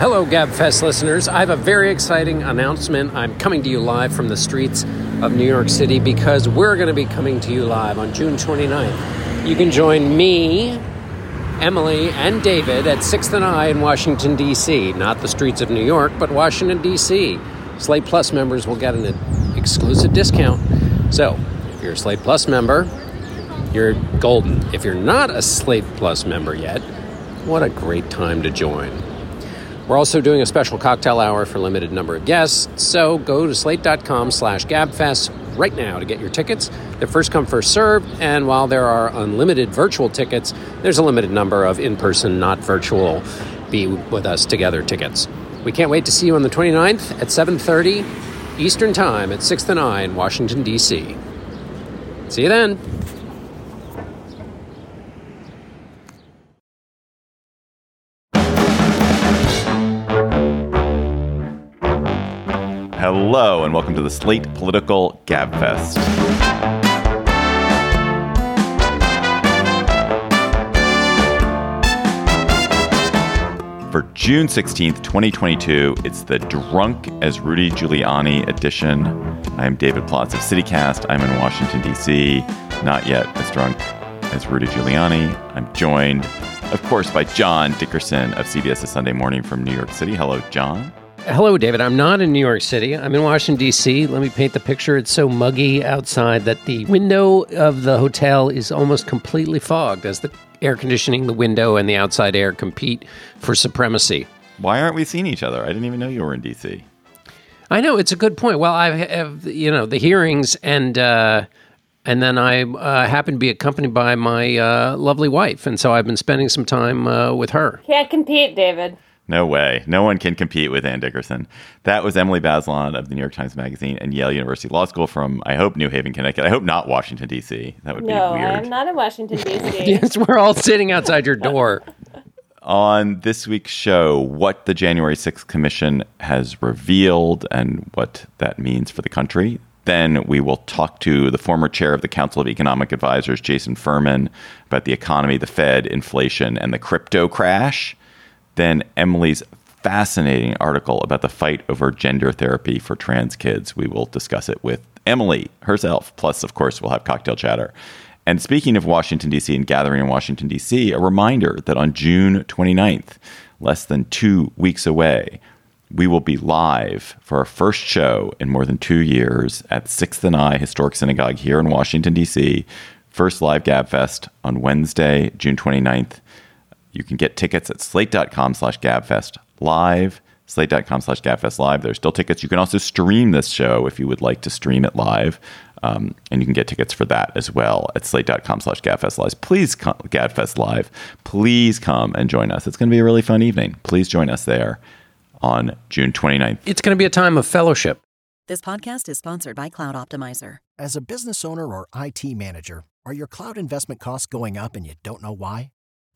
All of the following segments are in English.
Hello, GabFest listeners. I have a very exciting announcement. I'm coming to you live from the streets of New York City because we're going to be coming to you live on June 29th. You can join me, Emily, and David at 6th and I in Washington, D.C. Not the streets of New York, but Washington, D.C. Slate Plus members will get an exclusive discount. So, if you're a Slate Plus member, you're golden. If you're not a Slate Plus member yet, what a great time to join. We're also doing a special cocktail hour for limited number of guests, so go to slate.com slash gabfest right now to get your tickets. They're first come, first served, and while there are unlimited virtual tickets, there's a limited number of in-person, not virtual, be with us together tickets. We can't wait to see you on the 29th at 7.30 Eastern Time at 6th and I in Washington, D.C. See you then. Hello, and welcome to the Slate Political Gabfest. For June 16th, 2022, it's the Drunk as Rudy Giuliani edition. I'm David Plotz of CityCast. I'm in Washington, D.C., not yet as drunk as Rudy Giuliani. I'm joined, of course, by John Dickerson of CBS's Sunday Morning from New York City. Hello, John. Hello, David. I'm not in New York City. I'm in Washington, D.C. Let me paint the picture. It's so muggy outside that the window of the hotel is almost completely fogged as the air conditioning, the window, and the outside air compete for supremacy. Why aren't we seeing each other? I didn't even know you were in D.C. I know it's a good point. Well, I have you know the hearings, and uh, and then I uh, happen to be accompanied by my uh, lovely wife, and so I've been spending some time uh, with her. Can't compete, David. No way. No one can compete with Ann Dickerson. That was Emily Bazelon of the New York Times Magazine and Yale University Law School from, I hope, New Haven, Connecticut. I hope not Washington, D.C. That would no, be weird. No, I'm not in Washington, D.C. yes, we're all sitting outside your door. On this week's show, what the January 6th Commission has revealed and what that means for the country. Then we will talk to the former chair of the Council of Economic Advisors, Jason Furman, about the economy, the Fed, inflation, and the crypto crash then Emily's fascinating article about the fight over gender therapy for trans kids. We will discuss it with Emily herself. Plus, of course, we'll have cocktail chatter. And speaking of Washington, D.C. and gathering in Washington, D.C., a reminder that on June 29th, less than two weeks away, we will be live for our first show in more than two years at 6th and I Historic Synagogue here in Washington, D.C. First live GabFest on Wednesday, June 29th. You can get tickets at slate.com slash gabfest live. Slate.com slash gabfest live. There's still tickets. You can also stream this show if you would like to stream it live. Um, and you can get tickets for that as well at slate.com slash gabfest live. Please come, gabfest live. Please come and join us. It's going to be a really fun evening. Please join us there on June 29th. It's going to be a time of fellowship. This podcast is sponsored by Cloud Optimizer. As a business owner or IT manager, are your cloud investment costs going up and you don't know why?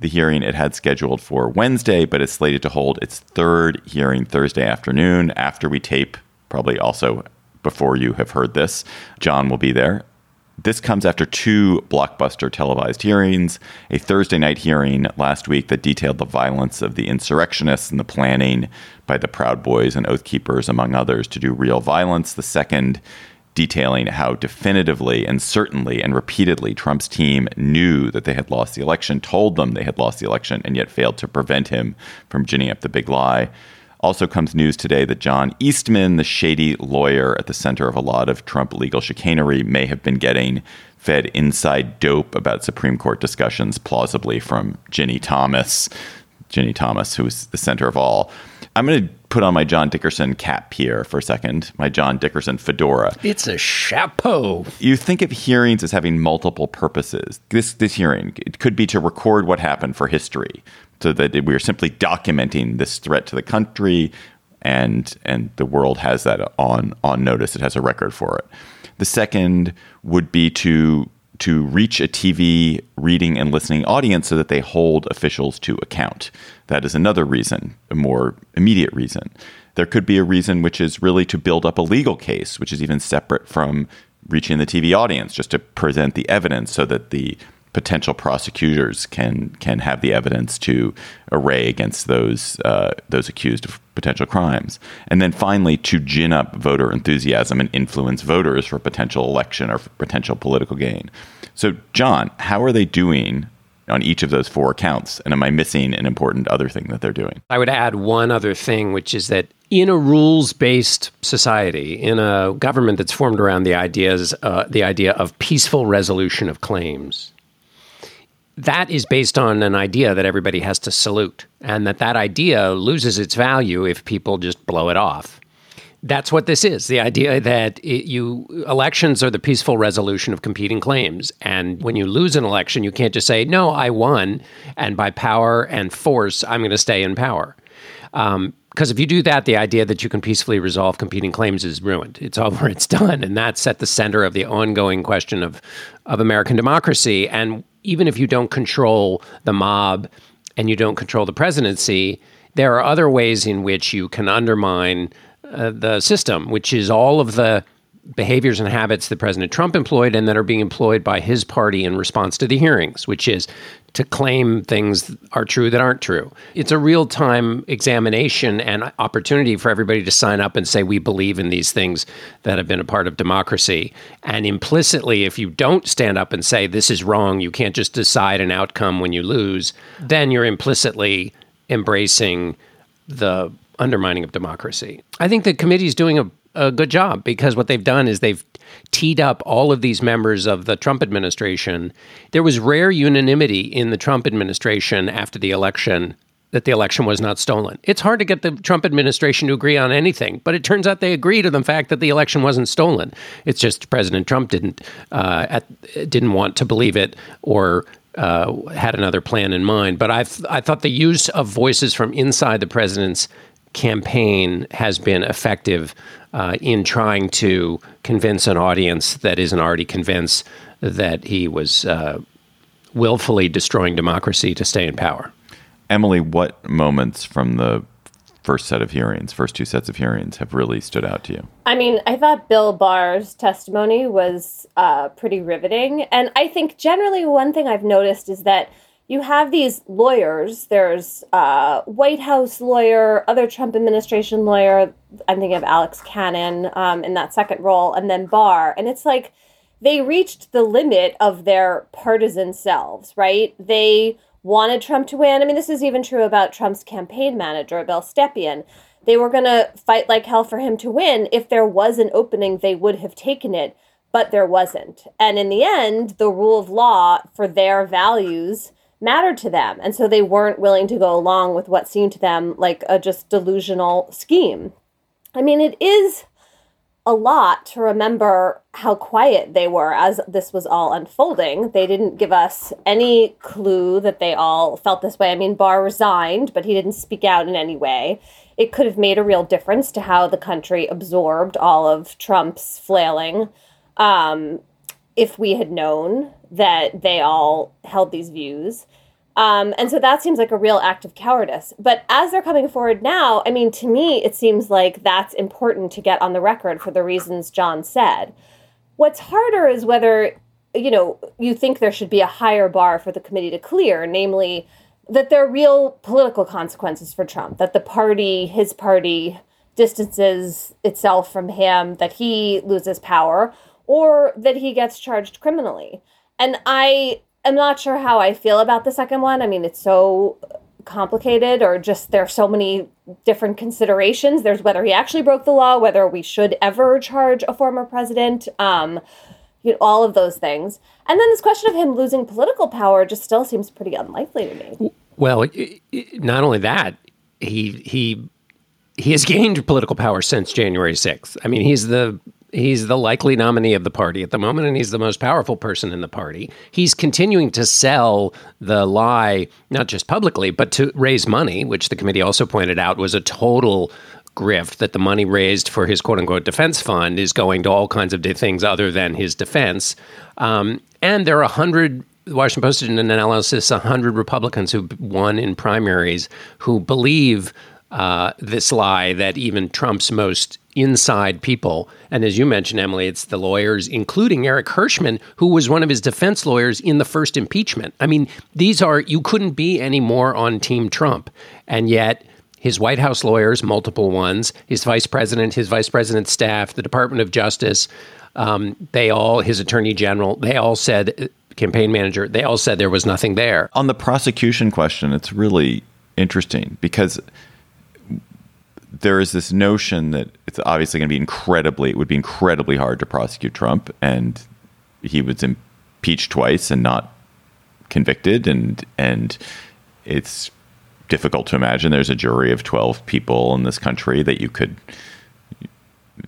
the hearing it had scheduled for Wednesday, but it's slated to hold its third hearing Thursday afternoon after we tape, probably also before you have heard this. John will be there. This comes after two blockbuster televised hearings, a Thursday night hearing last week that detailed the violence of the insurrectionists and the planning by the Proud Boys and Oath Keepers, among others, to do real violence. The second detailing how definitively and certainly and repeatedly Trump's team knew that they had lost the election, told them they had lost the election, and yet failed to prevent him from ginning up the big lie. Also comes news today that John Eastman, the shady lawyer at the center of a lot of Trump legal chicanery, may have been getting fed inside dope about Supreme Court discussions, plausibly from Ginny Thomas. Ginny Thomas, who is the center of all. I'm going to put on my John Dickerson cap here for a second, my John Dickerson fedora. It's a chapeau. You think of hearings as having multiple purposes. This this hearing it could be to record what happened for history, so that we are simply documenting this threat to the country, and and the world has that on on notice. It has a record for it. The second would be to to reach a TV reading and listening audience so that they hold officials to account. That is another reason, a more immediate reason. There could be a reason which is really to build up a legal case, which is even separate from reaching the TV audience, just to present the evidence so that the potential prosecutors can can have the evidence to array against those uh, those accused of potential crimes, and then finally to gin up voter enthusiasm and influence voters for potential election or potential political gain. So, John, how are they doing on each of those four accounts? And am I missing an important other thing that they're doing? I would add one other thing, which is that in a rules based society, in a government that's formed around the ideas, uh, the idea of peaceful resolution of claims, that is based on an idea that everybody has to salute and that that idea loses its value if people just blow it off. That's what this is the idea that it, you elections are the peaceful resolution of competing claims and when you lose an election you can't just say no i won and by power and force i'm going to stay in power. Um, because if you do that, the idea that you can peacefully resolve competing claims is ruined. It's over. It's done, and that's at the center of the ongoing question of of American democracy. And even if you don't control the mob and you don't control the presidency, there are other ways in which you can undermine uh, the system, which is all of the behaviors and habits that President Trump employed and that are being employed by his party in response to the hearings, which is to claim things are true that aren't true. It's a real time examination and opportunity for everybody to sign up and say, we believe in these things that have been a part of democracy. And implicitly, if you don't stand up and say, this is wrong, you can't just decide an outcome when you lose, then you're implicitly embracing the undermining of democracy. I think the committee is doing a a good job because what they've done is they've teed up all of these members of the Trump administration. There was rare unanimity in the Trump administration after the election that the election was not stolen. It's hard to get the Trump administration to agree on anything, but it turns out they agree to the fact that the election wasn't stolen. It's just President Trump didn't uh, at, didn't want to believe it or uh, had another plan in mind. But I I thought the use of voices from inside the president's campaign has been effective uh, in trying to convince an audience that isn't already convinced that he was uh, willfully destroying democracy to stay in power. Emily, what moments from the first set of hearings, first two sets of hearings, have really stood out to you? I mean, I thought Bill Barr's testimony was uh, pretty riveting. And I think generally one thing I've noticed is that you have these lawyers. There's uh, White House lawyer, other Trump administration lawyer. I'm thinking of Alex Cannon um, in that second role, and then Barr. And it's like they reached the limit of their partisan selves, right? They wanted Trump to win. I mean, this is even true about Trump's campaign manager, Bill Stepien. They were going to fight like hell for him to win. If there was an opening, they would have taken it, but there wasn't. And in the end, the rule of law for their values mattered to them. And so they weren't willing to go along with what seemed to them like a just delusional scheme. I mean, it is a lot to remember how quiet they were as this was all unfolding. They didn't give us any clue that they all felt this way. I mean, Barr resigned, but he didn't speak out in any way. It could have made a real difference to how the country absorbed all of Trump's flailing. Um, if we had known that they all held these views. Um, and so that seems like a real act of cowardice. But as they're coming forward now, I mean, to me, it seems like that's important to get on the record for the reasons John said. What's harder is whether, you know, you think there should be a higher bar for the committee to clear, namely that there are real political consequences for Trump, that the party, his party, distances itself from him, that he loses power, or that he gets charged criminally. And I am not sure how I feel about the second one. I mean, it's so complicated or just there's so many different considerations. There's whether he actually broke the law, whether we should ever charge a former president, um, you know, all of those things. And then this question of him losing political power just still seems pretty unlikely to me. Well, not only that, he he he has gained political power since January 6th. I mean, he's the he's the likely nominee of the party at the moment and he's the most powerful person in the party. He's continuing to sell the lie not just publicly but to raise money, which the committee also pointed out was a total grift that the money raised for his quote unquote defense fund is going to all kinds of things other than his defense. Um, and there are a hundred the Washington Post did an analysis 100 Republicans who won in primaries who believe uh, this lie that even Trump's most inside people, and as you mentioned, Emily, it's the lawyers, including Eric Herschmann, who was one of his defense lawyers in the first impeachment. I mean, these are, you couldn't be any more on Team Trump. And yet, his White House lawyers, multiple ones, his vice president, his vice president's staff, the Department of Justice, um, they all, his attorney general, they all said, campaign manager, they all said there was nothing there. On the prosecution question, it's really interesting because there is this notion that it's obviously going to be incredibly, it would be incredibly hard to prosecute Trump, and he was impeached twice and not convicted, and and it's difficult to imagine there's a jury of 12 people in this country that you could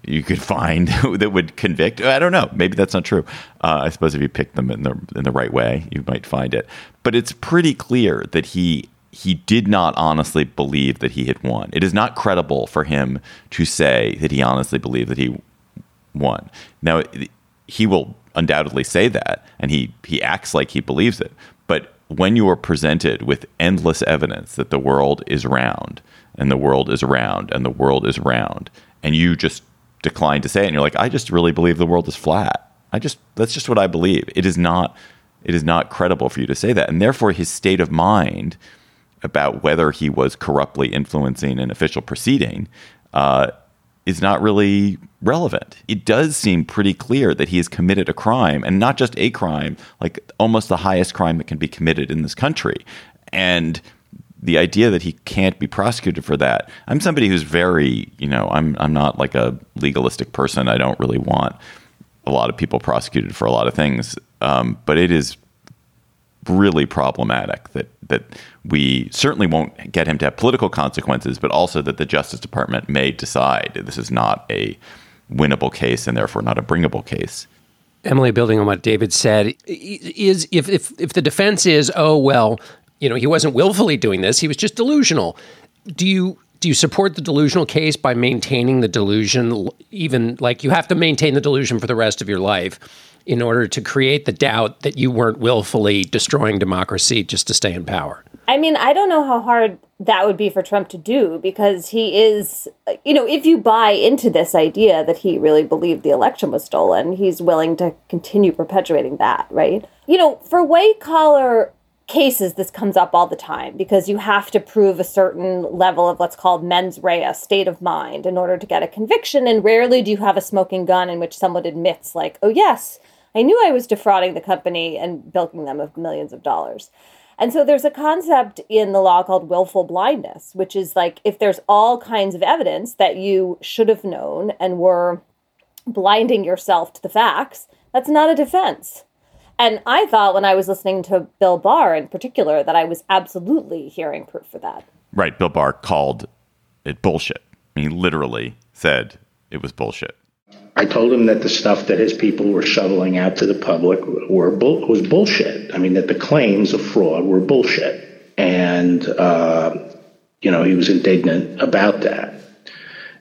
you could find that would convict. I don't know. Maybe that's not true. Uh, I suppose if you pick them in the in the right way, you might find it. But it's pretty clear that he he did not honestly believe that he had won. It is not credible for him to say that he honestly believed that he won. Now he will undoubtedly say that, and he he acts like he believes it. But when you are presented with endless evidence that the world is round and the world is round and the world is round, and you just decline to say it, and you're like, I just really believe the world is flat. I just that's just what I believe. It is not it is not credible for you to say that, and therefore his state of mind about whether he was corruptly influencing an official proceeding uh, is not really relevant. It does seem pretty clear that he has committed a crime and not just a crime, like almost the highest crime that can be committed in this country. And the idea that he can't be prosecuted for that. I'm somebody who's very, you know, I'm I'm not like a legalistic person. I don't really want a lot of people prosecuted for a lot of things. Um, but it is really problematic that that we certainly won't get him to have political consequences, but also that the Justice Department may decide this is not a winnable case and therefore not a bringable case. Emily, building on what David said, is if if if the defense is, oh well, you know, he wasn't willfully doing this; he was just delusional. Do you do you support the delusional case by maintaining the delusion? Even like you have to maintain the delusion for the rest of your life in order to create the doubt that you weren't willfully destroying democracy just to stay in power? I mean, I don't know how hard that would be for Trump to do because he is, you know, if you buy into this idea that he really believed the election was stolen, he's willing to continue perpetuating that, right? You know, for white collar cases, this comes up all the time because you have to prove a certain level of what's called mens rea, state of mind, in order to get a conviction. And rarely do you have a smoking gun in which someone admits, like, oh, yes, I knew I was defrauding the company and bilking them of millions of dollars. And so there's a concept in the law called willful blindness, which is like if there's all kinds of evidence that you should have known and were blinding yourself to the facts, that's not a defense. And I thought when I was listening to Bill Barr in particular that I was absolutely hearing proof for that. Right. Bill Barr called it bullshit. He literally said it was bullshit. I told him that the stuff that his people were shoveling out to the public were was bullshit. I mean, that the claims of fraud were bullshit. And, uh, you know, he was indignant about that.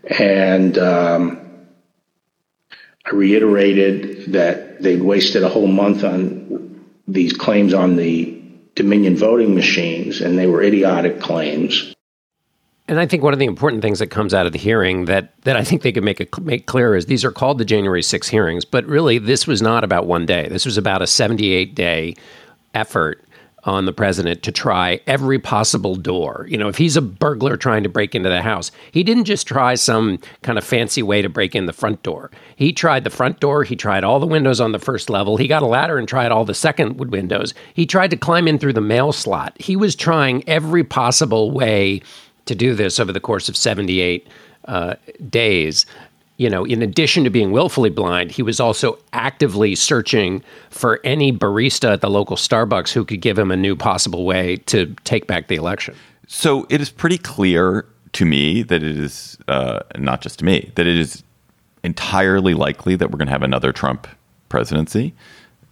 And um, I reiterated that they'd wasted a whole month on these claims on the Dominion voting machines, and they were idiotic claims. And I think one of the important things that comes out of the hearing that that I think they could make it make clear is these are called the January 6 hearings, but really this was not about one day. This was about a 78 day effort on the president to try every possible door. You know, if he's a burglar trying to break into the house, he didn't just try some kind of fancy way to break in the front door. He tried the front door, he tried all the windows on the first level, he got a ladder and tried all the second windows. He tried to climb in through the mail slot. He was trying every possible way to do this over the course of 78 uh, days you know, in addition to being willfully blind, he was also actively searching for any barista at the local Starbucks who could give him a new possible way to take back the election. So it is pretty clear to me that it is uh, not just to me that it is entirely likely that we're going to have another Trump presidency.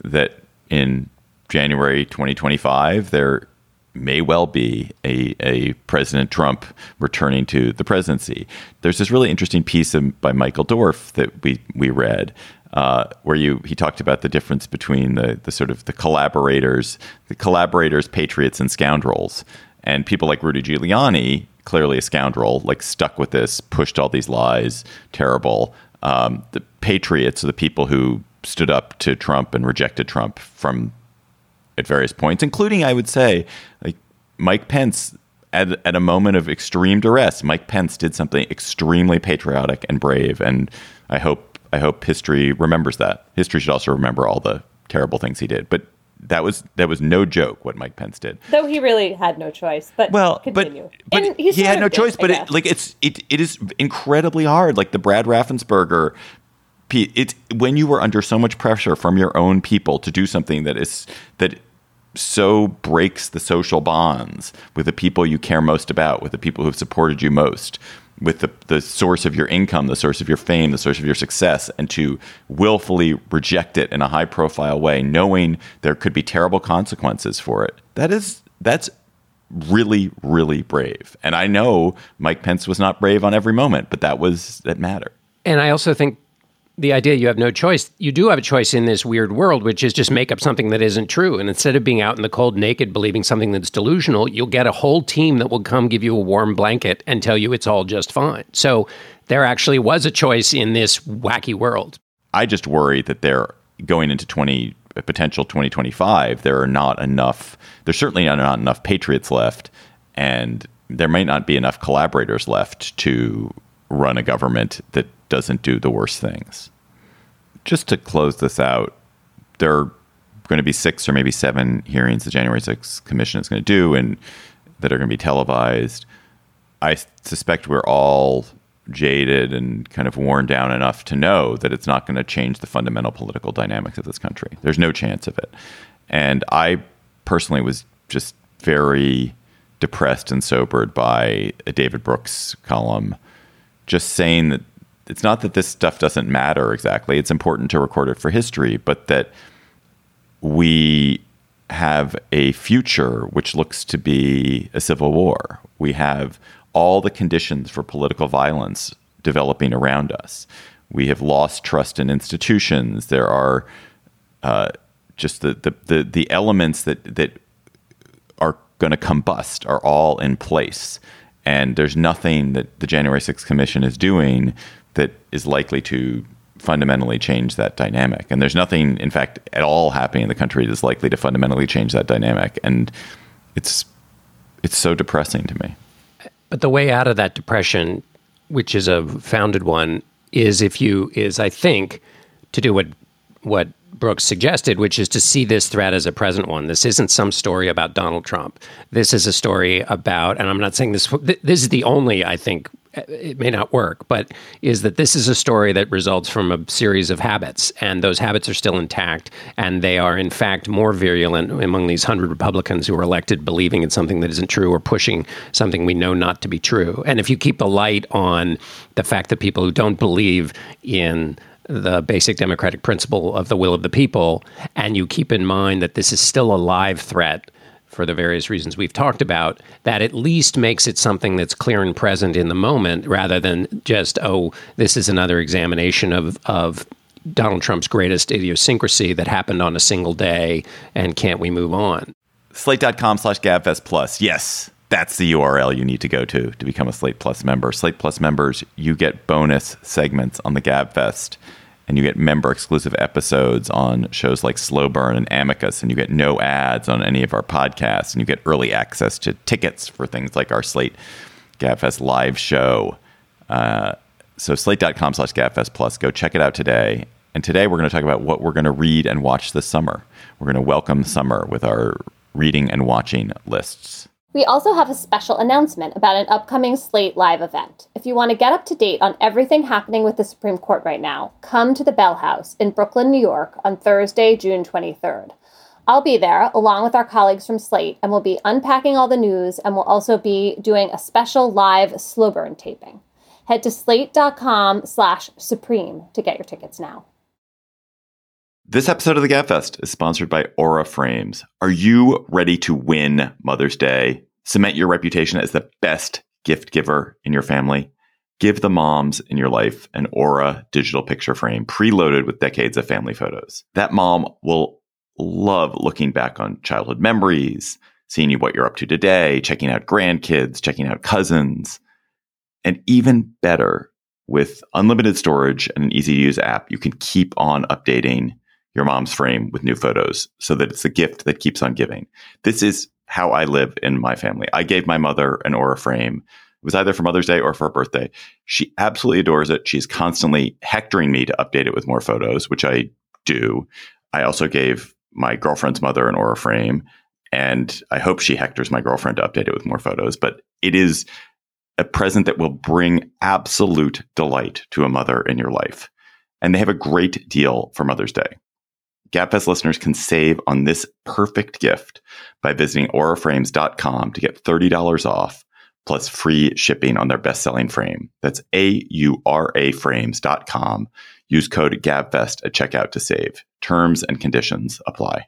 That in January 2025 there may well be a, a President Trump returning to the presidency. There's this really interesting piece by Michael Dorf that we we read. Uh, where you he talked about the difference between the the sort of the collaborators, the collaborators, patriots, and scoundrels, and people like Rudy Giuliani, clearly a scoundrel, like stuck with this, pushed all these lies, terrible. Um, the patriots are the people who stood up to Trump and rejected Trump from at various points, including, I would say, like Mike Pence at, at a moment of extreme duress. Mike Pence did something extremely patriotic and brave, and I hope I hope history remembers that. History should also remember all the terrible things he did, but that was that was no joke what Mike Pence did. Though he really had no choice. But well, continue. but, but he, he had no did, choice. But it, like it's it it is incredibly hard. Like the Brad Raffensperger it's when you were under so much pressure from your own people to do something that is that so breaks the social bonds with the people you care most about, with the people who have supported you most, with the, the source of your income, the source of your fame, the source of your success, and to willfully reject it in a high profile way, knowing there could be terrible consequences for it. That is that's really, really brave. And I know Mike Pence was not brave on every moment, but that was that mattered. And I also think the idea you have no choice, you do have a choice in this weird world, which is just make up something that isn't true. And instead of being out in the cold naked believing something that's delusional, you'll get a whole team that will come give you a warm blanket and tell you it's all just fine. So there actually was a choice in this wacky world. I just worry that they're going into 20 potential 2025 there are not enough there's certainly not enough patriots left and there might not be enough collaborators left to run a government that doesn't do the worst things. Just to close this out, there are going to be six or maybe seven hearings the January 6th Commission is going to do and that are going to be televised. I suspect we're all jaded and kind of worn down enough to know that it's not going to change the fundamental political dynamics of this country. There's no chance of it. And I personally was just very depressed and sobered by a David Brooks column just saying that it's not that this stuff doesn't matter exactly. It's important to record it for history, but that we have a future which looks to be a civil war. We have all the conditions for political violence developing around us. We have lost trust in institutions. There are uh, just the, the, the, the elements that, that are going to combust are all in place. And there's nothing that the January 6th Commission is doing that is likely to fundamentally change that dynamic. And there's nothing, in fact, at all happening in the country that's likely to fundamentally change that dynamic. And it's it's so depressing to me. But the way out of that depression, which is a founded one, is if you is I think to do what what Brooks suggested, which is to see this threat as a present one. This isn't some story about Donald Trump. This is a story about, and I'm not saying this. This is the only I think it may not work, but is that this is a story that results from a series of habits, and those habits are still intact, and they are in fact more virulent among these hundred Republicans who are elected believing in something that isn't true or pushing something we know not to be true. And if you keep the light on the fact that people who don't believe in the basic democratic principle of the will of the people, and you keep in mind that this is still a live threat for the various reasons we've talked about, that at least makes it something that's clear and present in the moment rather than just, oh, this is another examination of, of Donald Trump's greatest idiosyncrasy that happened on a single day and can't we move on? Slate.com slash GabFest Plus. Yes, that's the URL you need to go to to become a Slate Plus member. Slate Plus members, you get bonus segments on the GabFest and you get member exclusive episodes on shows like Slow Burn and Amicus, and you get no ads on any of our podcasts, and you get early access to tickets for things like our Slate Gabfest live show. Uh, so slate.com slash gabfest plus, go check it out today. And today we're going to talk about what we're going to read and watch this summer. We're going to welcome summer with our reading and watching lists. We also have a special announcement about an upcoming Slate Live event. If you want to get up to date on everything happening with the Supreme Court right now, come to the Bell House in Brooklyn, New York on Thursday, June 23rd. I'll be there along with our colleagues from Slate, and we'll be unpacking all the news, and we'll also be doing a special live slow burn taping. Head to slate.com slash supreme to get your tickets now. This episode of the Gabfest is sponsored by Aura Frames. Are you ready to win Mother's Day? Cement your reputation as the best gift giver in your family? Give the moms in your life an Aura digital picture frame preloaded with decades of family photos. That mom will love looking back on childhood memories, seeing you what you're up to today, checking out grandkids, checking out cousins. And even better, with unlimited storage and an easy to use app, you can keep on updating your mom's frame with new photos so that it's a gift that keeps on giving. This is how I live in my family. I gave my mother an Aura frame. It was either for Mother's Day or for her birthday. She absolutely adores it. She's constantly hectoring me to update it with more photos, which I do. I also gave my girlfriend's mother an Aura frame, and I hope she hectors my girlfriend to update it with more photos. But it is a present that will bring absolute delight to a mother in your life. And they have a great deal for Mother's Day. Gabfest listeners can save on this perfect gift by visiting auraframes.com to get $30 off plus free shipping on their best-selling frame. That's A-U-R-A frames.com. Use code GABFEST at checkout to save. Terms and conditions apply.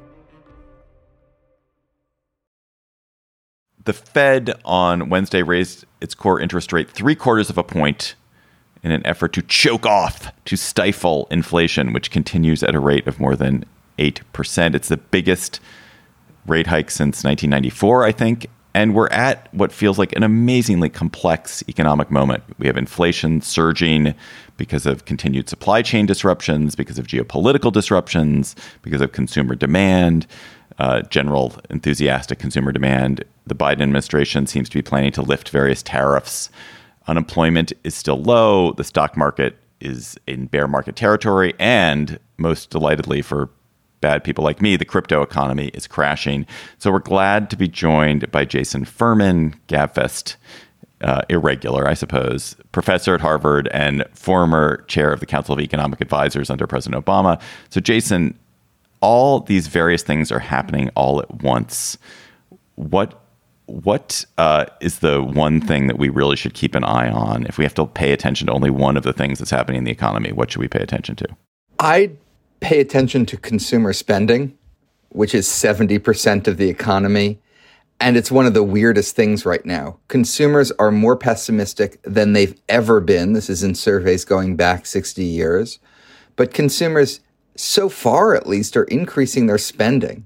The Fed on Wednesday raised its core interest rate three quarters of a point in an effort to choke off, to stifle inflation, which continues at a rate of more than 8%. It's the biggest rate hike since 1994, I think. And we're at what feels like an amazingly complex economic moment. We have inflation surging because of continued supply chain disruptions, because of geopolitical disruptions, because of consumer demand, uh, general enthusiastic consumer demand. The Biden administration seems to be planning to lift various tariffs. Unemployment is still low. The stock market is in bear market territory. And most delightedly for bad people like me, the crypto economy is crashing. So we're glad to be joined by Jason Furman, Gabfest uh, irregular, I suppose, professor at Harvard and former chair of the Council of Economic Advisors under President Obama. So, Jason, all these various things are happening all at once. What what uh, is the one thing that we really should keep an eye on if we have to pay attention to only one of the things that's happening in the economy? What should we pay attention to? I pay attention to consumer spending, which is 70% of the economy. And it's one of the weirdest things right now. Consumers are more pessimistic than they've ever been. This is in surveys going back 60 years. But consumers, so far at least, are increasing their spending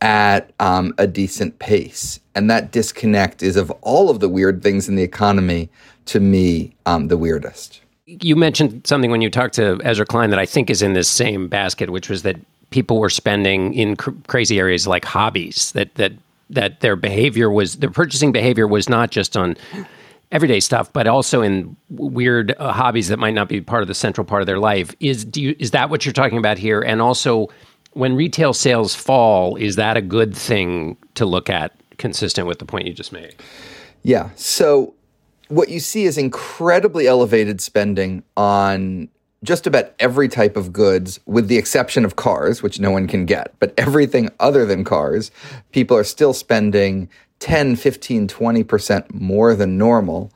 at um, a decent pace. And that disconnect is of all of the weird things in the economy, to me, um, the weirdest you mentioned something when you talked to Ezra Klein that I think is in this same basket, which was that people were spending in cr- crazy areas like hobbies. That that that their behavior was their purchasing behavior was not just on everyday stuff, but also in weird uh, hobbies that might not be part of the central part of their life. Is do you, is that what you're talking about here? And also, when retail sales fall, is that a good thing to look at, consistent with the point you just made? Yeah. So what you see is incredibly elevated spending on just about every type of goods, with the exception of cars, which no one can get. But everything other than cars, people are still spending 10, 15, 20% more than normal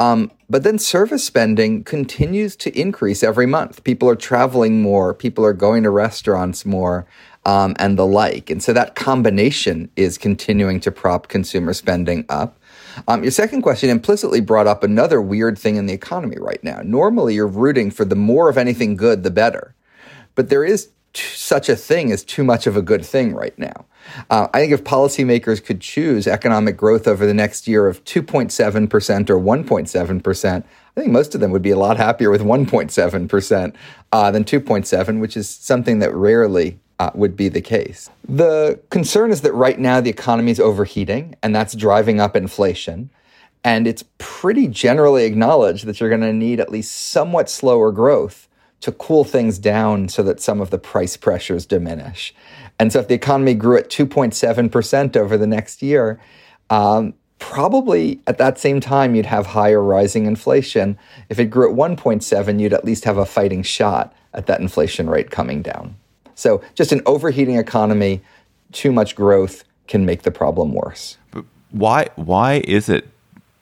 Um, but then service spending continues to increase every month. People are traveling more, people are going to restaurants more, um, and the like. And so that combination is continuing to prop consumer spending up. Um, your second question implicitly brought up another weird thing in the economy right now. Normally, you're rooting for the more of anything good, the better. But there is t- such a thing as too much of a good thing right now. Uh, I think if policymakers could choose economic growth over the next year of 2.7% or 1.7%, I think most of them would be a lot happier with 1.7% uh, than 2.7, which is something that rarely uh, would be the case. The concern is that right now the economy is overheating, and that's driving up inflation. And it's pretty generally acknowledged that you're going to need at least somewhat slower growth to cool things down so that some of the price pressures diminish. And so if the economy grew at 2.7% over the next year, um, probably at that same time you'd have higher rising inflation. If it grew at 1.7, you'd at least have a fighting shot at that inflation rate coming down. So just an overheating economy, too much growth can make the problem worse. But why why is it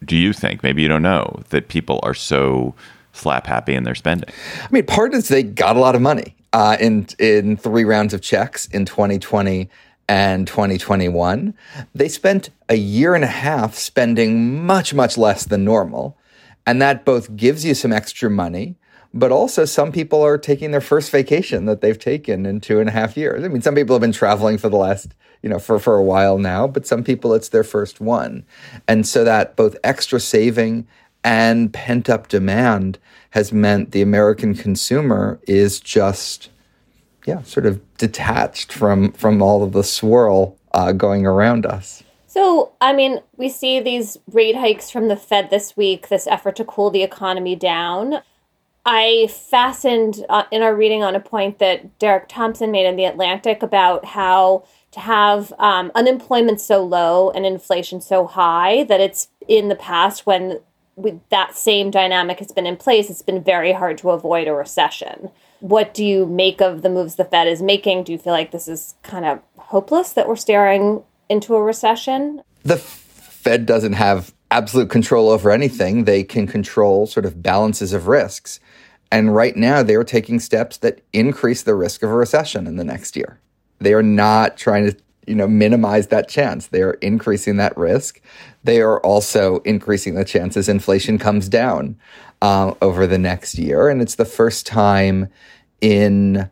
do you think maybe you don't know that people are so slap happy in their spending? I mean, part is they got a lot of money uh, in in three rounds of checks in 2020 and 2021. They spent a year and a half spending much much less than normal, and that both gives you some extra money but also some people are taking their first vacation that they've taken in two and a half years. I mean, some people have been traveling for the last, you know, for, for a while now, but some people it's their first one. And so that both extra saving and pent up demand has meant the American consumer is just, yeah, sort of detached from, from all of the swirl uh, going around us. So, I mean, we see these rate hikes from the Fed this week, this effort to cool the economy down. I fastened uh, in our reading on a point that Derek Thompson made in The Atlantic about how to have um, unemployment so low and inflation so high that it's in the past when that same dynamic has been in place, it's been very hard to avoid a recession. What do you make of the moves the Fed is making? Do you feel like this is kind of hopeless that we're staring into a recession? The Fed doesn't have absolute control over anything. They can control sort of balances of risks. And right now, they are taking steps that increase the risk of a recession in the next year. They are not trying to you know minimize that chance. They are increasing that risk. They are also increasing the chances inflation comes down um, over the next year. And it's the first time in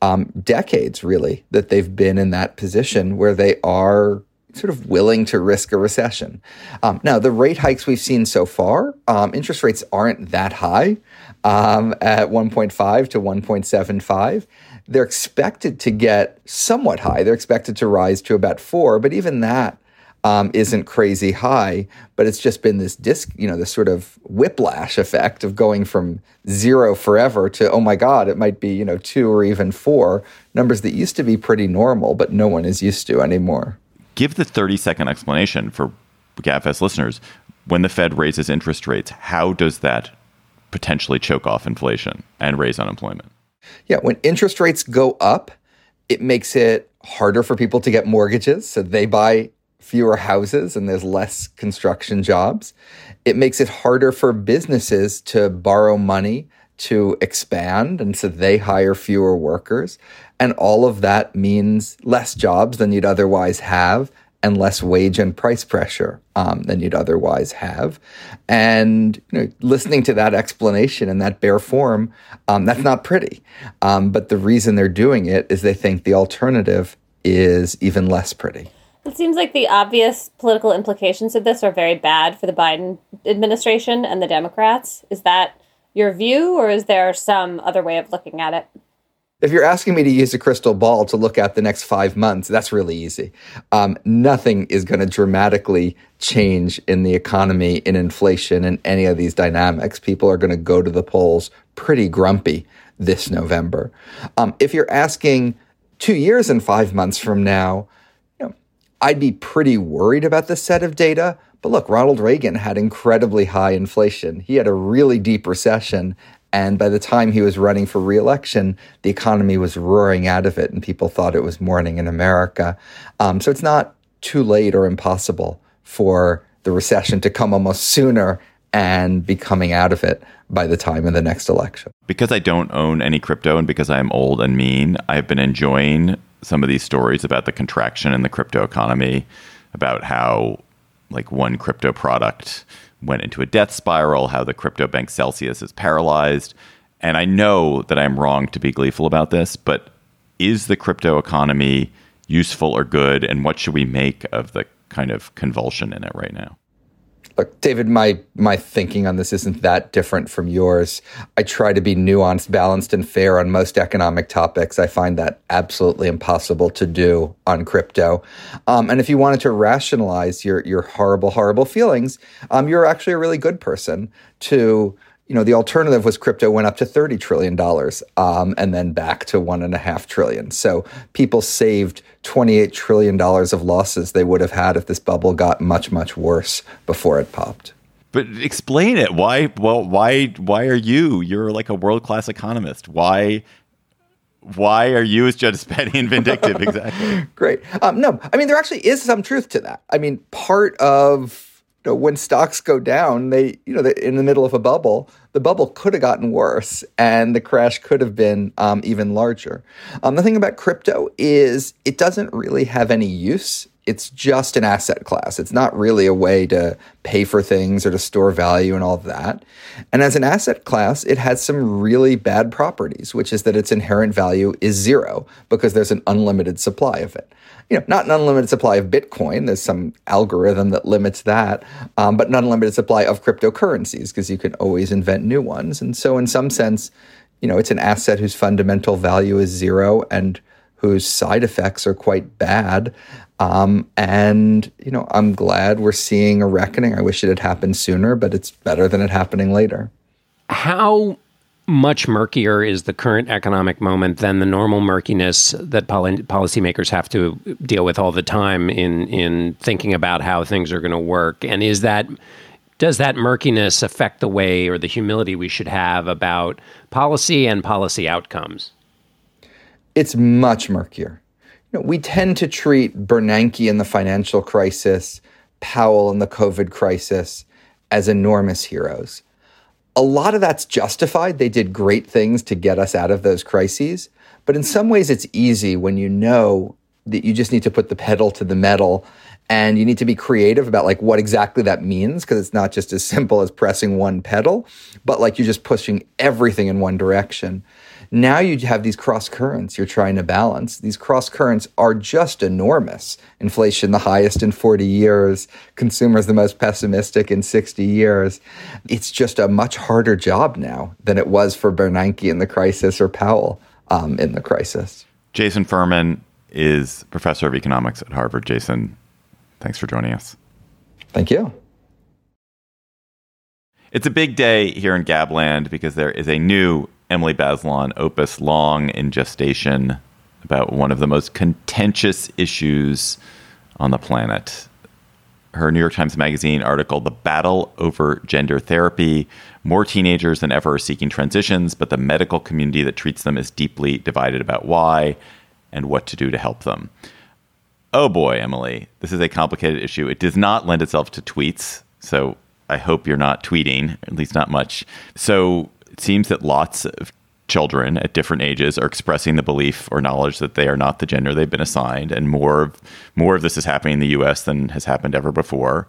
um, decades really that they've been in that position where they are sort of willing to risk a recession. Um, now the rate hikes we've seen so far um, interest rates aren't that high um, at 1.5 to 1.75. They're expected to get somewhat high. They're expected to rise to about four, but even that um, isn't crazy high. But it's just been this disc, you know, this sort of whiplash effect of going from zero forever to oh my god, it might be you know two or even four numbers that used to be pretty normal, but no one is used to anymore. Give the 30 second explanation for GabFest listeners. When the Fed raises interest rates, how does that potentially choke off inflation and raise unemployment. Yeah, when interest rates go up, it makes it harder for people to get mortgages. So they buy fewer houses and there's less construction jobs. It makes it harder for businesses to borrow money to expand. And so they hire fewer workers. And all of that means less jobs than you'd otherwise have and less wage and price pressure um, than you'd otherwise have. And you know, listening to that explanation in that bare form, um, that's not pretty. Um, but the reason they're doing it is they think the alternative is even less pretty. It seems like the obvious political implications of this are very bad for the Biden administration and the Democrats. Is that your view, or is there some other way of looking at it? If you're asking me to use a crystal ball to look at the next five months, that's really easy. Um, nothing is going to dramatically change in the economy, in inflation, in any of these dynamics. People are going to go to the polls pretty grumpy this November. Um, if you're asking two years and five months from now, you know, I'd be pretty worried about this set of data. But look, Ronald Reagan had incredibly high inflation. He had a really deep recession and by the time he was running for reelection, the economy was roaring out of it, and people thought it was morning in America. Um, so it's not too late or impossible for the recession to come almost sooner and be coming out of it by the time of the next election. Because I don't own any crypto and because I'm old and mean, I've been enjoying some of these stories about the contraction in the crypto economy, about how like one crypto product went into a death spiral, how the crypto bank Celsius is paralyzed. And I know that I'm wrong to be gleeful about this, but is the crypto economy useful or good? And what should we make of the kind of convulsion in it right now? Look, David, my my thinking on this isn't that different from yours. I try to be nuanced, balanced, and fair on most economic topics. I find that absolutely impossible to do on crypto. Um, and if you wanted to rationalize your your horrible, horrible feelings, um, you're actually a really good person to you know, the alternative was crypto went up to $30 trillion um, and then back to 1.5 trillion. So people saved $28 trillion of losses they would have had if this bubble got much, much worse before it popped. But explain it. Why? Well, why? Why are you? You're like a world class economist. Why? Why are you as just petty and vindictive? Exactly. Great. Um, no, I mean there actually is some truth to that. I mean, part of know, when stocks go down, they, you know, in the middle of a bubble, the bubble could have gotten worse and the crash could have been um, even larger. Um, the thing about crypto is it doesn't really have any use. It's just an asset class. It's not really a way to pay for things or to store value and all of that. And as an asset class, it has some really bad properties, which is that its inherent value is zero because there's an unlimited supply of it you know, not an unlimited supply of Bitcoin. There's some algorithm that limits that, um, but an unlimited supply of cryptocurrencies because you can always invent new ones. And so, in some sense, you know, it's an asset whose fundamental value is zero and whose side effects are quite bad. Um, and you know, I'm glad we're seeing a reckoning. I wish it had happened sooner, but it's better than it happening later. How much murkier is the current economic moment than the normal murkiness that poly- policymakers have to deal with all the time in in thinking about how things are going to work. And is that does that murkiness affect the way or the humility we should have about policy and policy outcomes? It's much murkier. You know, we tend to treat Bernanke in the financial crisis Powell in the covid crisis as enormous heroes a lot of that's justified. They did great things to get us out of those crises. But in some ways, it's easy when you know that you just need to put the pedal to the metal and you need to be creative about like what exactly that means because it's not just as simple as pressing one pedal, but like you're just pushing everything in one direction. Now you have these cross currents you're trying to balance. These cross currents are just enormous. Inflation the highest in 40 years, consumers the most pessimistic in 60 years. It's just a much harder job now than it was for Bernanke in the crisis or Powell um, in the crisis. Jason Furman is professor of economics at Harvard. Jason, thanks for joining us. Thank you. It's a big day here in Gabland because there is a new Emily Bazelon opus long in gestation about one of the most contentious issues on the planet. Her New York Times Magazine article, The Battle Over Gender Therapy More teenagers than ever are seeking transitions, but the medical community that treats them is deeply divided about why and what to do to help them. Oh boy, Emily, this is a complicated issue. It does not lend itself to tweets. So I hope you're not tweeting, at least not much. So seems that lots of children at different ages are expressing the belief or knowledge that they are not the gender they've been assigned, and more of, more of this is happening in the U.S. than has happened ever before.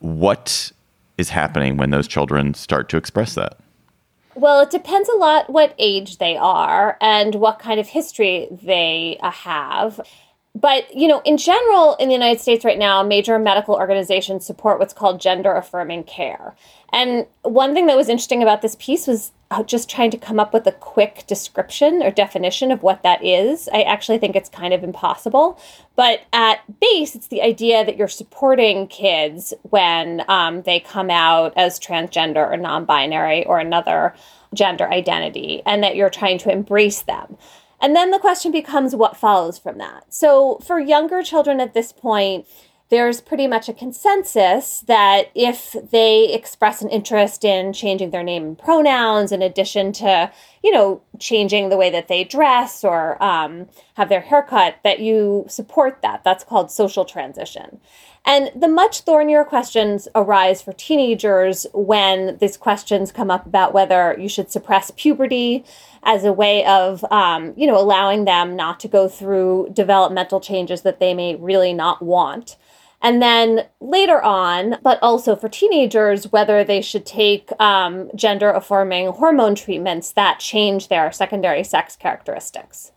What is happening when those children start to express that? Well, it depends a lot what age they are and what kind of history they uh, have. But, you know, in general, in the United States right now, major medical organizations support what's called gender affirming care. And one thing that was interesting about this piece was uh, just trying to come up with a quick description or definition of what that is. I actually think it's kind of impossible. But at base, it's the idea that you're supporting kids when um, they come out as transgender or non binary or another gender identity, and that you're trying to embrace them. And then the question becomes what follows from that. So for younger children at this point, there's pretty much a consensus that if they express an interest in changing their name and pronouns, in addition to, you know, changing the way that they dress or um, have their haircut, that you support that. That's called social transition. And the much thornier questions arise for teenagers when these questions come up about whether you should suppress puberty as a way of, um, you know, allowing them not to go through developmental changes that they may really not want. And then later on, but also for teenagers, whether they should take um, gender affirming hormone treatments that change their secondary sex characteristics.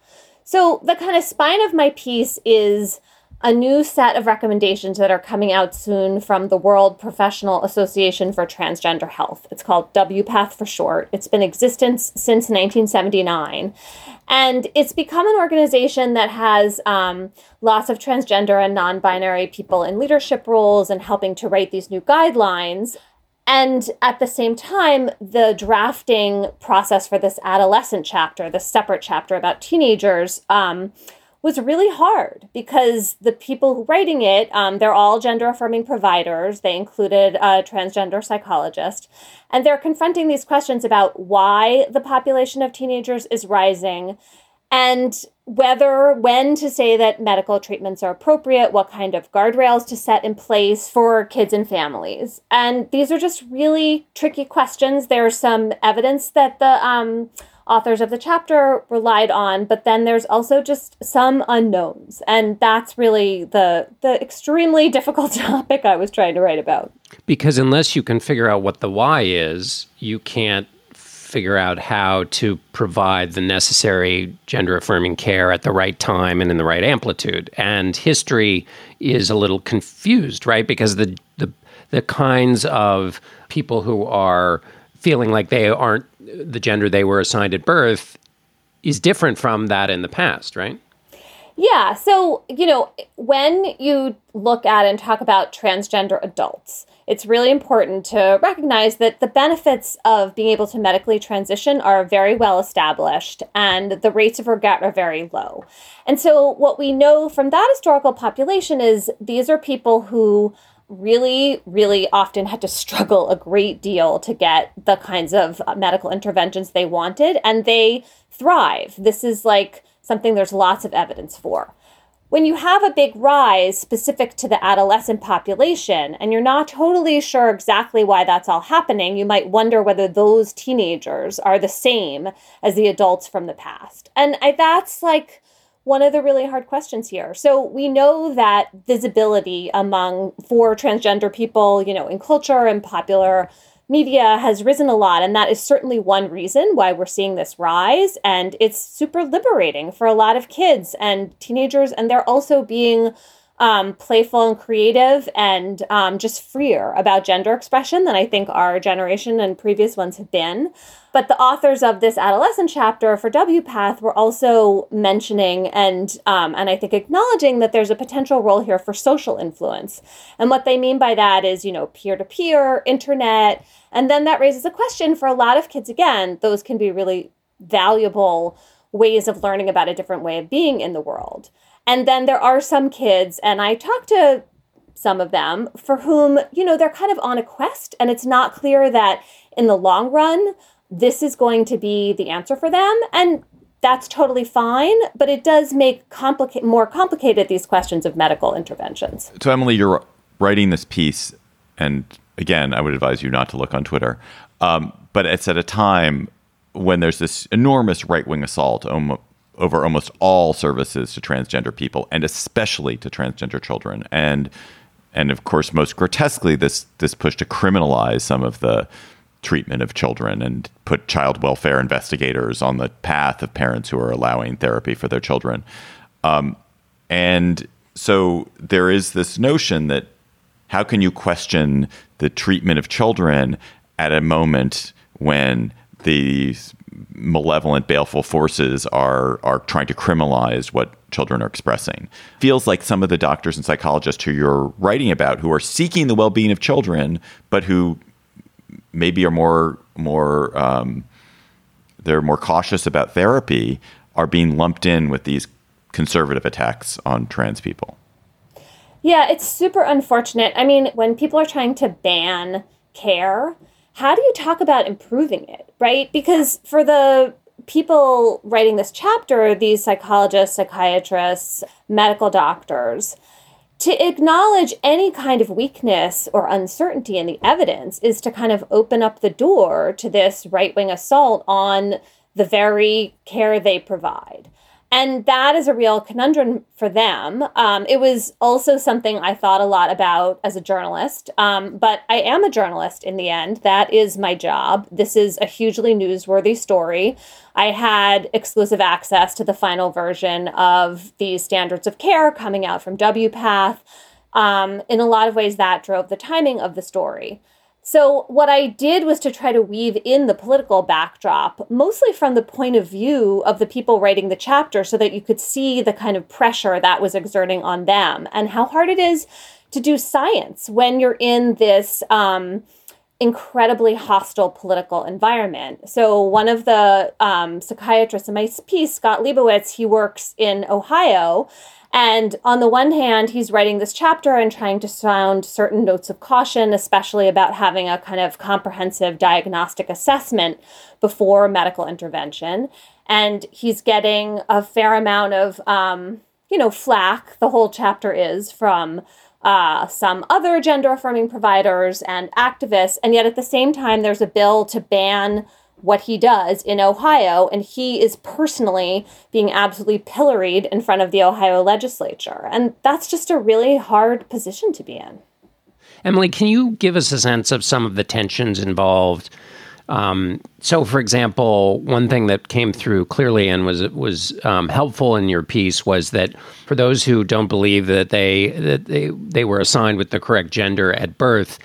So, the kind of spine of my piece is a new set of recommendations that are coming out soon from the World Professional Association for Transgender Health. It's called WPATH for short. It's been in existence since 1979. And it's become an organization that has um, lots of transgender and non binary people in leadership roles and helping to write these new guidelines. And at the same time, the drafting process for this adolescent chapter, the separate chapter about teenagers, um, was really hard because the people writing it, um, they're all gender affirming providers. They included a transgender psychologist. And they're confronting these questions about why the population of teenagers is rising and whether, when to say that medical treatments are appropriate, what kind of guardrails to set in place for kids and families. And these are just really tricky questions. There's some evidence that the um, authors of the chapter relied on, but then there's also just some unknowns. And that's really the the extremely difficult topic I was trying to write about. Because unless you can figure out what the why is, you can't figure out how to provide the necessary gender affirming care at the right time and in the right amplitude. And history is a little confused, right? Because the the the kinds of people who are feeling like they aren't the gender they were assigned at birth is different from that in the past, right? Yeah. So, you know, when you look at and talk about transgender adults, it's really important to recognize that the benefits of being able to medically transition are very well established and the rates of regret are very low. And so, what we know from that historical population is these are people who really, really often had to struggle a great deal to get the kinds of uh, medical interventions they wanted, and they thrive. This is like something there's lots of evidence for. When you have a big rise specific to the adolescent population and you're not totally sure exactly why that's all happening, you might wonder whether those teenagers are the same as the adults from the past. And I, that's like one of the really hard questions here. So we know that visibility among for transgender people, you know, in culture and popular media has risen a lot and that is certainly one reason why we're seeing this rise and it's super liberating for a lot of kids and teenagers and they're also being um, playful and creative and um, just freer about gender expression than I think our generation and previous ones have been. But the authors of this adolescent chapter for WPATH were also mentioning and um, and I think acknowledging that there's a potential role here for social influence. And what they mean by that is, you know, peer to peer, internet, and then that raises a question for a lot of kids. Again, those can be really valuable ways of learning about a different way of being in the world. And then there are some kids, and I talked to some of them for whom, you know, they're kind of on a quest, and it's not clear that in the long run, this is going to be the answer for them. And that's totally fine, but it does make complica- more complicated these questions of medical interventions. So, Emily, you're writing this piece, and again, I would advise you not to look on Twitter. Um, but it's at a time when there's this enormous right wing assault over almost all services to transgender people and especially to transgender children. And and of course most grotesquely this this push to criminalize some of the treatment of children and put child welfare investigators on the path of parents who are allowing therapy for their children. Um, and so there is this notion that how can you question the treatment of children at a moment when these malevolent, baleful forces are are trying to criminalize what children are expressing. Feels like some of the doctors and psychologists who you're writing about, who are seeking the well-being of children, but who maybe are more more um, they're more cautious about therapy, are being lumped in with these conservative attacks on trans people. Yeah, it's super unfortunate. I mean, when people are trying to ban care, how do you talk about improving it, right? Because for the people writing this chapter, these psychologists, psychiatrists, medical doctors, to acknowledge any kind of weakness or uncertainty in the evidence is to kind of open up the door to this right wing assault on the very care they provide. And that is a real conundrum for them. Um, it was also something I thought a lot about as a journalist, um, but I am a journalist in the end. That is my job. This is a hugely newsworthy story. I had exclusive access to the final version of these standards of care coming out from WPATH. Um, in a lot of ways, that drove the timing of the story. So, what I did was to try to weave in the political backdrop, mostly from the point of view of the people writing the chapter, so that you could see the kind of pressure that was exerting on them and how hard it is to do science when you're in this um, incredibly hostile political environment. So, one of the um, psychiatrists in my piece, Scott Leibowitz, he works in Ohio. And on the one hand, he's writing this chapter and trying to sound certain notes of caution, especially about having a kind of comprehensive diagnostic assessment before medical intervention. And he's getting a fair amount of, um, you know, flack, the whole chapter is from uh, some other gender affirming providers and activists. And yet at the same time, there's a bill to ban what he does in Ohio, and he is personally being absolutely pilloried in front of the Ohio legislature. And that's just a really hard position to be in. Emily, can you give us a sense of some of the tensions involved? Um, so, for example, one thing that came through clearly and was was um, helpful in your piece was that for those who don't believe that they that they they were assigned with the correct gender at birth,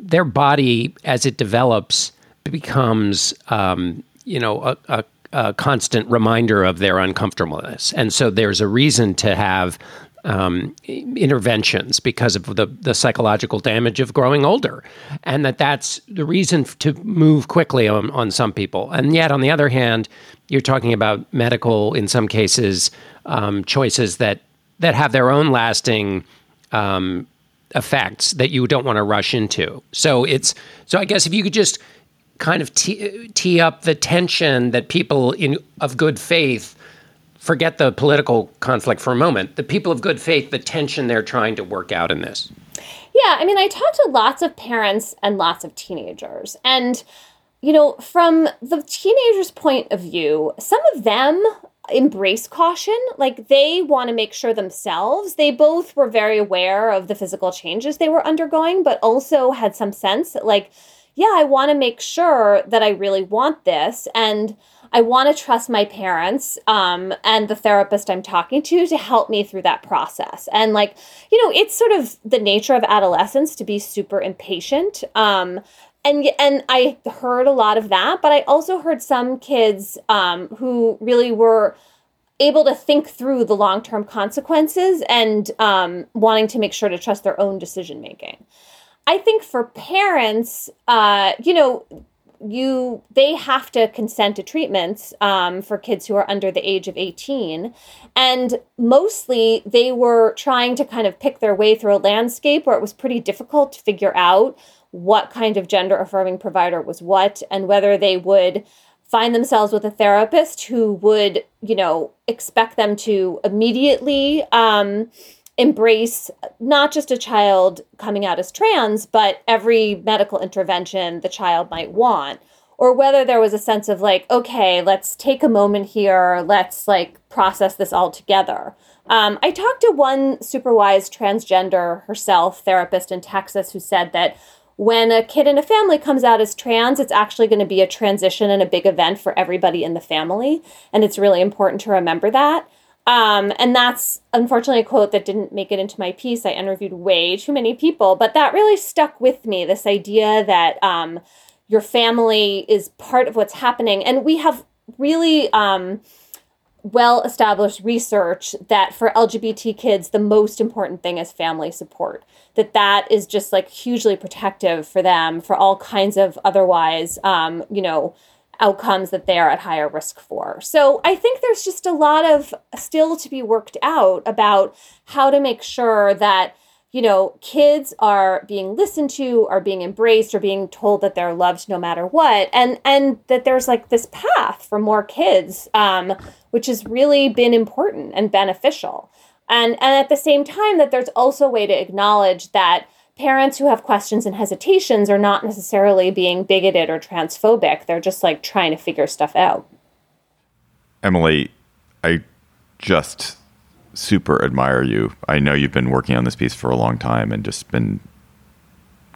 their body as it develops becomes, um, you know, a, a, a, constant reminder of their uncomfortableness. And so there's a reason to have um, interventions because of the, the psychological damage of growing older. And that that's the reason to move quickly on, on some people. And yet, on the other hand, you're talking about medical, in some cases, um, choices that, that have their own lasting um, effects that you don't want to rush into. So it's so I guess if you could just kind of tee, tee up the tension that people in of good faith forget the political conflict for a moment. The people of good faith, the tension they're trying to work out in this. Yeah, I mean, I talked to lots of parents and lots of teenagers. And, you know, from the teenagers' point of view, some of them embrace caution. Like they want to make sure themselves. They both were very aware of the physical changes they were undergoing, but also had some sense that, like, yeah, I want to make sure that I really want this. And I want to trust my parents um, and the therapist I'm talking to to help me through that process. And, like, you know, it's sort of the nature of adolescence to be super impatient. Um, and and I heard a lot of that, but I also heard some kids um, who really were able to think through the long term consequences and um, wanting to make sure to trust their own decision making. I think for parents, uh, you know, you they have to consent to treatments um, for kids who are under the age of 18 and mostly they were trying to kind of pick their way through a landscape where it was pretty difficult to figure out what kind of gender affirming provider was what and whether they would find themselves with a therapist who would you know expect them to immediately um, embrace not just a child coming out as trans, but every medical intervention the child might want. Or whether there was a sense of like, okay, let's take a moment here, let's like process this all together. Um, I talked to one super wise transgender herself therapist in Texas who said that when a kid in a family comes out as trans, it's actually going to be a transition and a big event for everybody in the family. And it's really important to remember that. Um, and that's unfortunately a quote that didn't make it into my piece. I interviewed way too many people, but that really stuck with me this idea that um, your family is part of what's happening. And we have really um, well established research that for LGBT kids, the most important thing is family support. That that is just like hugely protective for them for all kinds of otherwise, um, you know, outcomes that they are at higher risk for. So I think there's just a lot of still to be worked out about how to make sure that you know kids are being listened to are being embraced or being told that they're loved no matter what and and that there's like this path for more kids um, which has really been important and beneficial And and at the same time that there's also a way to acknowledge that parents who have questions and hesitations are not necessarily being bigoted or transphobic. They're just like trying to figure stuff out. Emily, I just super admire you. I know you've been working on this piece for a long time and just been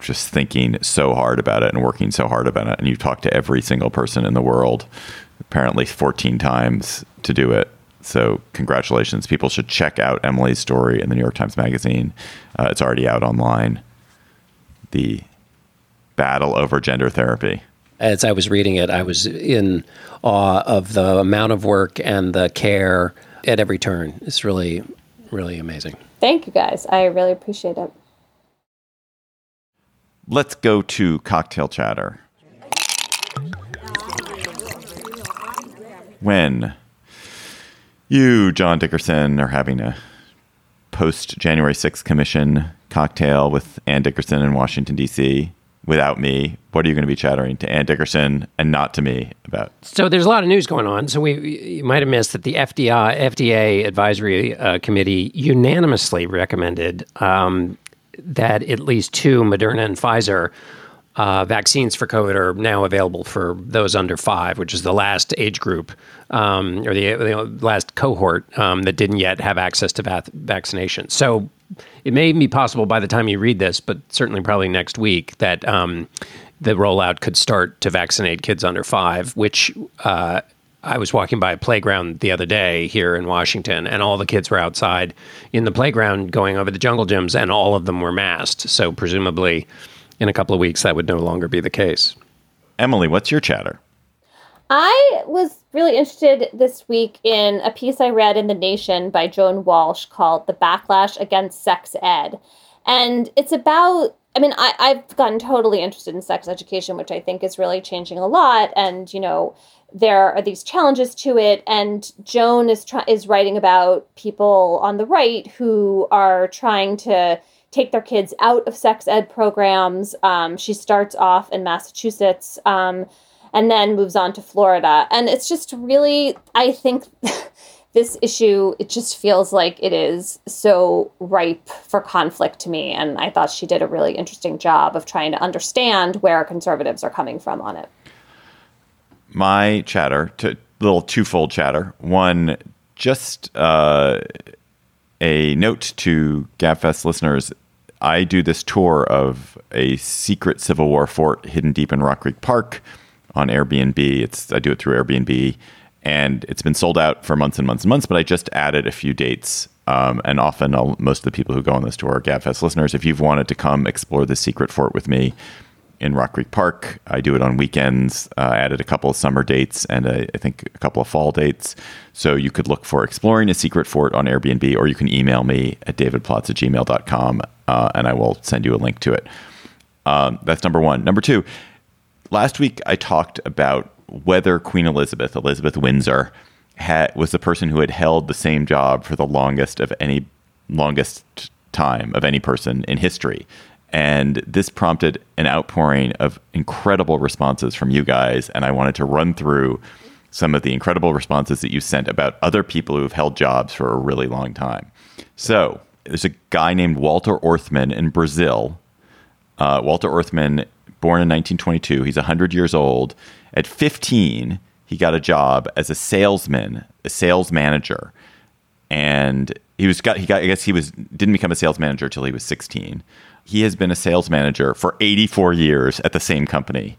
just thinking so hard about it and working so hard about it. And you've talked to every single person in the world, apparently 14 times to do it. So, congratulations. People should check out Emily's story in the New York Times Magazine. Uh, it's already out online. The battle over gender therapy. As I was reading it, I was in awe of the amount of work and the care at every turn. It's really, really amazing. Thank you guys. I really appreciate it. Let's go to cocktail chatter. When you, John Dickerson, are having a post January 6th commission cocktail with Ann Dickerson in Washington, D.C., without me, what are you going to be chattering to Ann Dickerson and not to me about? So there's a lot of news going on. So we you might have missed that the FDI, FDA advisory uh, committee unanimously recommended um, that at least two Moderna and Pfizer uh, vaccines for COVID are now available for those under five, which is the last age group um, or the, the, last cohort um, that didn't yet have access to vac- vaccination. So it may be possible by the time you read this, but certainly probably next week, that um, the rollout could start to vaccinate kids under five, which uh, I was walking by a playground the other day here in Washington, and all the kids were outside in the playground going over the jungle gyms, and all of them were masked. So presumably, in a couple of weeks, that would no longer be the case. Emily, what's your chatter? I was really interested this week in a piece I read in The Nation by Joan Walsh called The Backlash Against Sex Ed. And it's about, I mean, I, I've gotten totally interested in sex education, which I think is really changing a lot. And, you know, there are these challenges to it. And Joan is, try- is writing about people on the right who are trying to take their kids out of sex ed programs. Um, she starts off in Massachusetts. Um, and then moves on to Florida. And it's just really, I think. this issue it just feels like it is so ripe for conflict to me and i thought she did a really interesting job of trying to understand where conservatives are coming from on it my chatter to little twofold chatter one just uh, a note to gabfest listeners i do this tour of a secret civil war fort hidden deep in rock creek park on Airbnb. It's I do it through Airbnb, and it's been sold out for months and months and months. But I just added a few dates, um, and often I'll, most of the people who go on this tour are Gabfest listeners. If you've wanted to come explore the secret fort with me in Rock Creek Park, I do it on weekends. Uh, I added a couple of summer dates and a, I think a couple of fall dates. So you could look for exploring a secret fort on Airbnb, or you can email me at davidplotz at gmail.com, uh, and I will send you a link to it. Um, that's number one. Number two last week I talked about whether Queen Elizabeth, Elizabeth Windsor, had, was the person who had held the same job for the longest of any longest time of any person in history. And this prompted an outpouring of incredible responses from you guys. And I wanted to run through some of the incredible responses that you sent about other people who've held jobs for a really long time. So there's a guy named Walter Orthmann in Brazil. Uh, Walter Orthmann born in 1922. He's 100 years old. At 15, he got a job as a salesman, a sales manager. And he was got he got I guess he was didn't become a sales manager until he was 16. He has been a sales manager for 84 years at the same company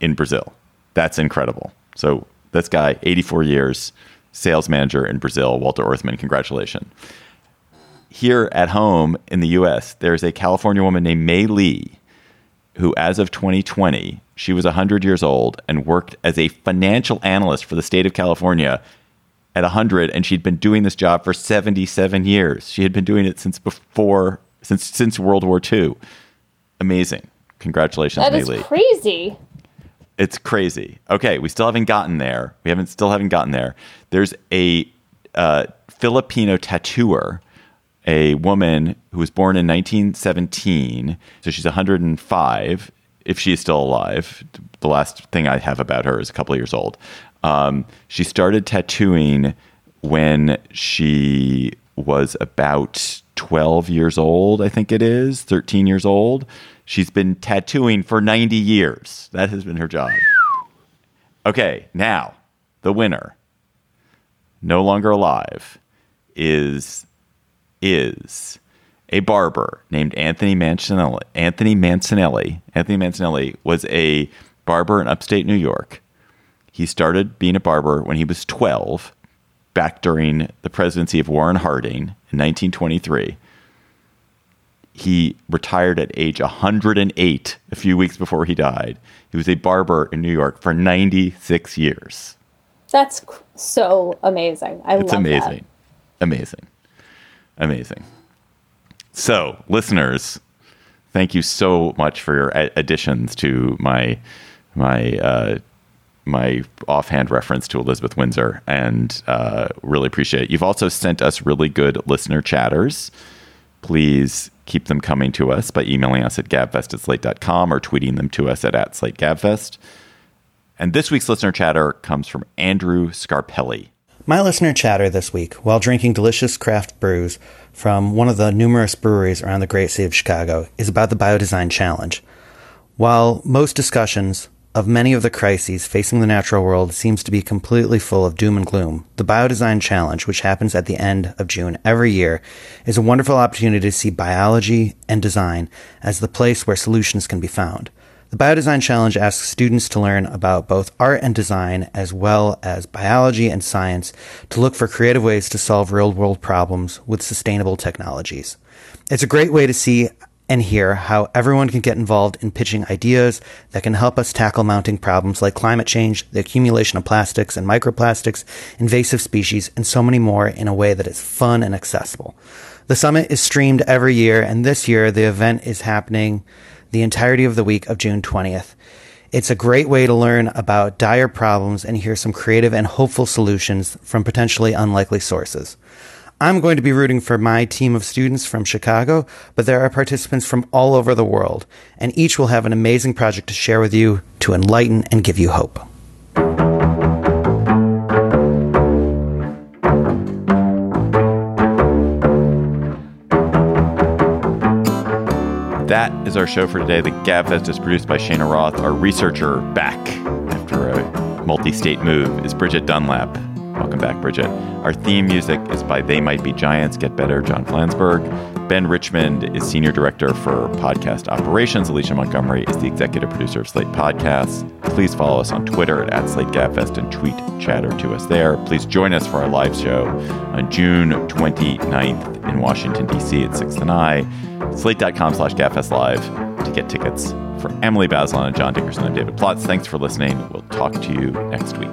in Brazil. That's incredible. So this guy, 84 years, sales manager in Brazil, Walter Orthmann, congratulations. Here at home in the US, there's a California woman named May Lee who, as of 2020, she was 100 years old and worked as a financial analyst for the state of California at 100 and she'd been doing this job for 77 years. She had been doing it since before since since World War II. Amazing. Congratulations, That is Maylee. crazy. It's crazy. Okay, we still haven't gotten there. We haven't still haven't gotten there. There's a uh, Filipino tattooer a woman who was born in 1917. So she's 105 if she is still alive. The last thing I have about her is a couple of years old. Um, she started tattooing when she was about 12 years old, I think it is, 13 years old. She's been tattooing for 90 years. That has been her job. Okay, now the winner, no longer alive, is is a barber named Anthony Mancinelli. Anthony Mancinelli. Anthony Mancinelli was a barber in upstate New York. He started being a barber when he was 12, back during the presidency of Warren Harding in 1923. He retired at age 108 a few weeks before he died. He was a barber in New York for 96 years. That's so amazing. I love it. it's love amazing. That. Amazing. Amazing. So, listeners, thank you so much for your additions to my my uh, my offhand reference to Elizabeth Windsor, and uh, really appreciate it. You've also sent us really good listener chatters. Please keep them coming to us by emailing us at gabfest at slate.com or tweeting them to us at, at slategabfest. And this week's listener chatter comes from Andrew Scarpelli. My listener chatter this week, while drinking delicious craft brews from one of the numerous breweries around the great city of Chicago, is about the Biodesign Challenge. While most discussions of many of the crises facing the natural world seems to be completely full of doom and gloom. The Biodesign Challenge, which happens at the end of June every year, is a wonderful opportunity to see biology and design as the place where solutions can be found. The Biodesign Challenge asks students to learn about both art and design, as well as biology and science, to look for creative ways to solve real world problems with sustainable technologies. It's a great way to see and hear how everyone can get involved in pitching ideas that can help us tackle mounting problems like climate change, the accumulation of plastics and microplastics, invasive species, and so many more in a way that is fun and accessible. The summit is streamed every year, and this year the event is happening the entirety of the week of June 20th. It's a great way to learn about dire problems and hear some creative and hopeful solutions from potentially unlikely sources. I'm going to be rooting for my team of students from Chicago, but there are participants from all over the world, and each will have an amazing project to share with you to enlighten and give you hope. That is our show for today. The Gabfest is produced by Shana Roth. Our researcher back after a multi state move is Bridget Dunlap. Welcome back, Bridget. Our theme music is by They Might Be Giants, Get Better, John Flansburgh. Ben Richmond is Senior Director for Podcast Operations. Alicia Montgomery is the Executive Producer of Slate Podcasts. Please follow us on Twitter at, at SlateGabFest and tweet chatter to us there. Please join us for our live show on June 29th in Washington, D.C. at 6 to 9. Slate.com slash GabFest Live to get tickets. For Emily Bazelon and John Dickerson, I'm David Plotz. Thanks for listening. We'll talk to you next week.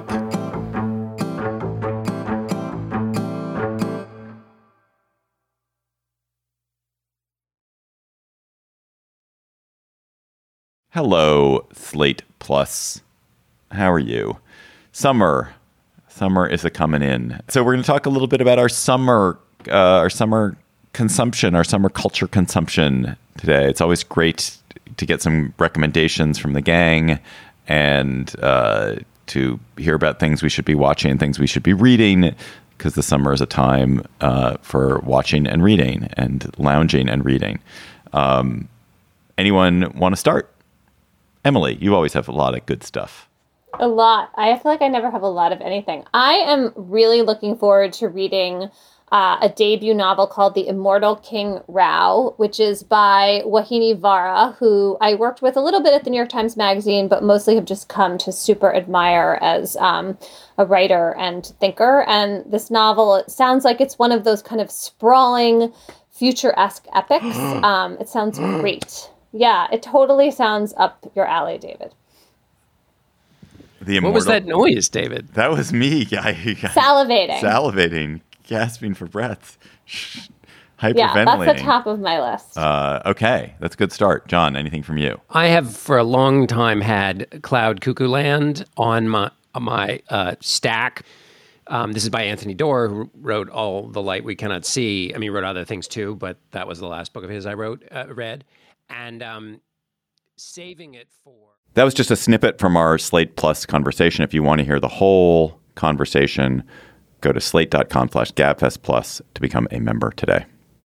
Hello, Slate Plus. How are you? Summer, summer is a coming in. So we're going to talk a little bit about our summer, uh, our summer consumption, our summer culture consumption today. It's always great to get some recommendations from the gang and uh, to hear about things we should be watching things we should be reading because the summer is a time uh, for watching and reading and lounging and reading. Um, anyone want to start? Emily, you always have a lot of good stuff. A lot. I feel like I never have a lot of anything. I am really looking forward to reading uh, a debut novel called The Immortal King Rao, which is by Vauhini Vara, who I worked with a little bit at the New York Times Magazine, but mostly have just come to super admire as um, a writer and thinker. And this novel, it sounds like it's one of those kind of sprawling, future esque epics. Um, it sounds great. Yeah, it totally sounds up your alley, David. The immortal, what was that noise, David? That was me. I, salivating. Salivating, gasping for breath, hyperventilating. Yeah, that's the top of my list. Uh, okay, that's a good start. John, anything from you? I have for a long time had Cloud Cuckoo Land on my on my uh, stack. Um, this is by Anthony Doerr, who wrote All the Light We Cannot See. I mean, he wrote other things too, but that was the last book of his I wrote, uh, read and um, saving it for. That was just a snippet from our Slate Plus conversation. If you want to hear the whole conversation, Go to slate.com slash gabfest plus to become a member today.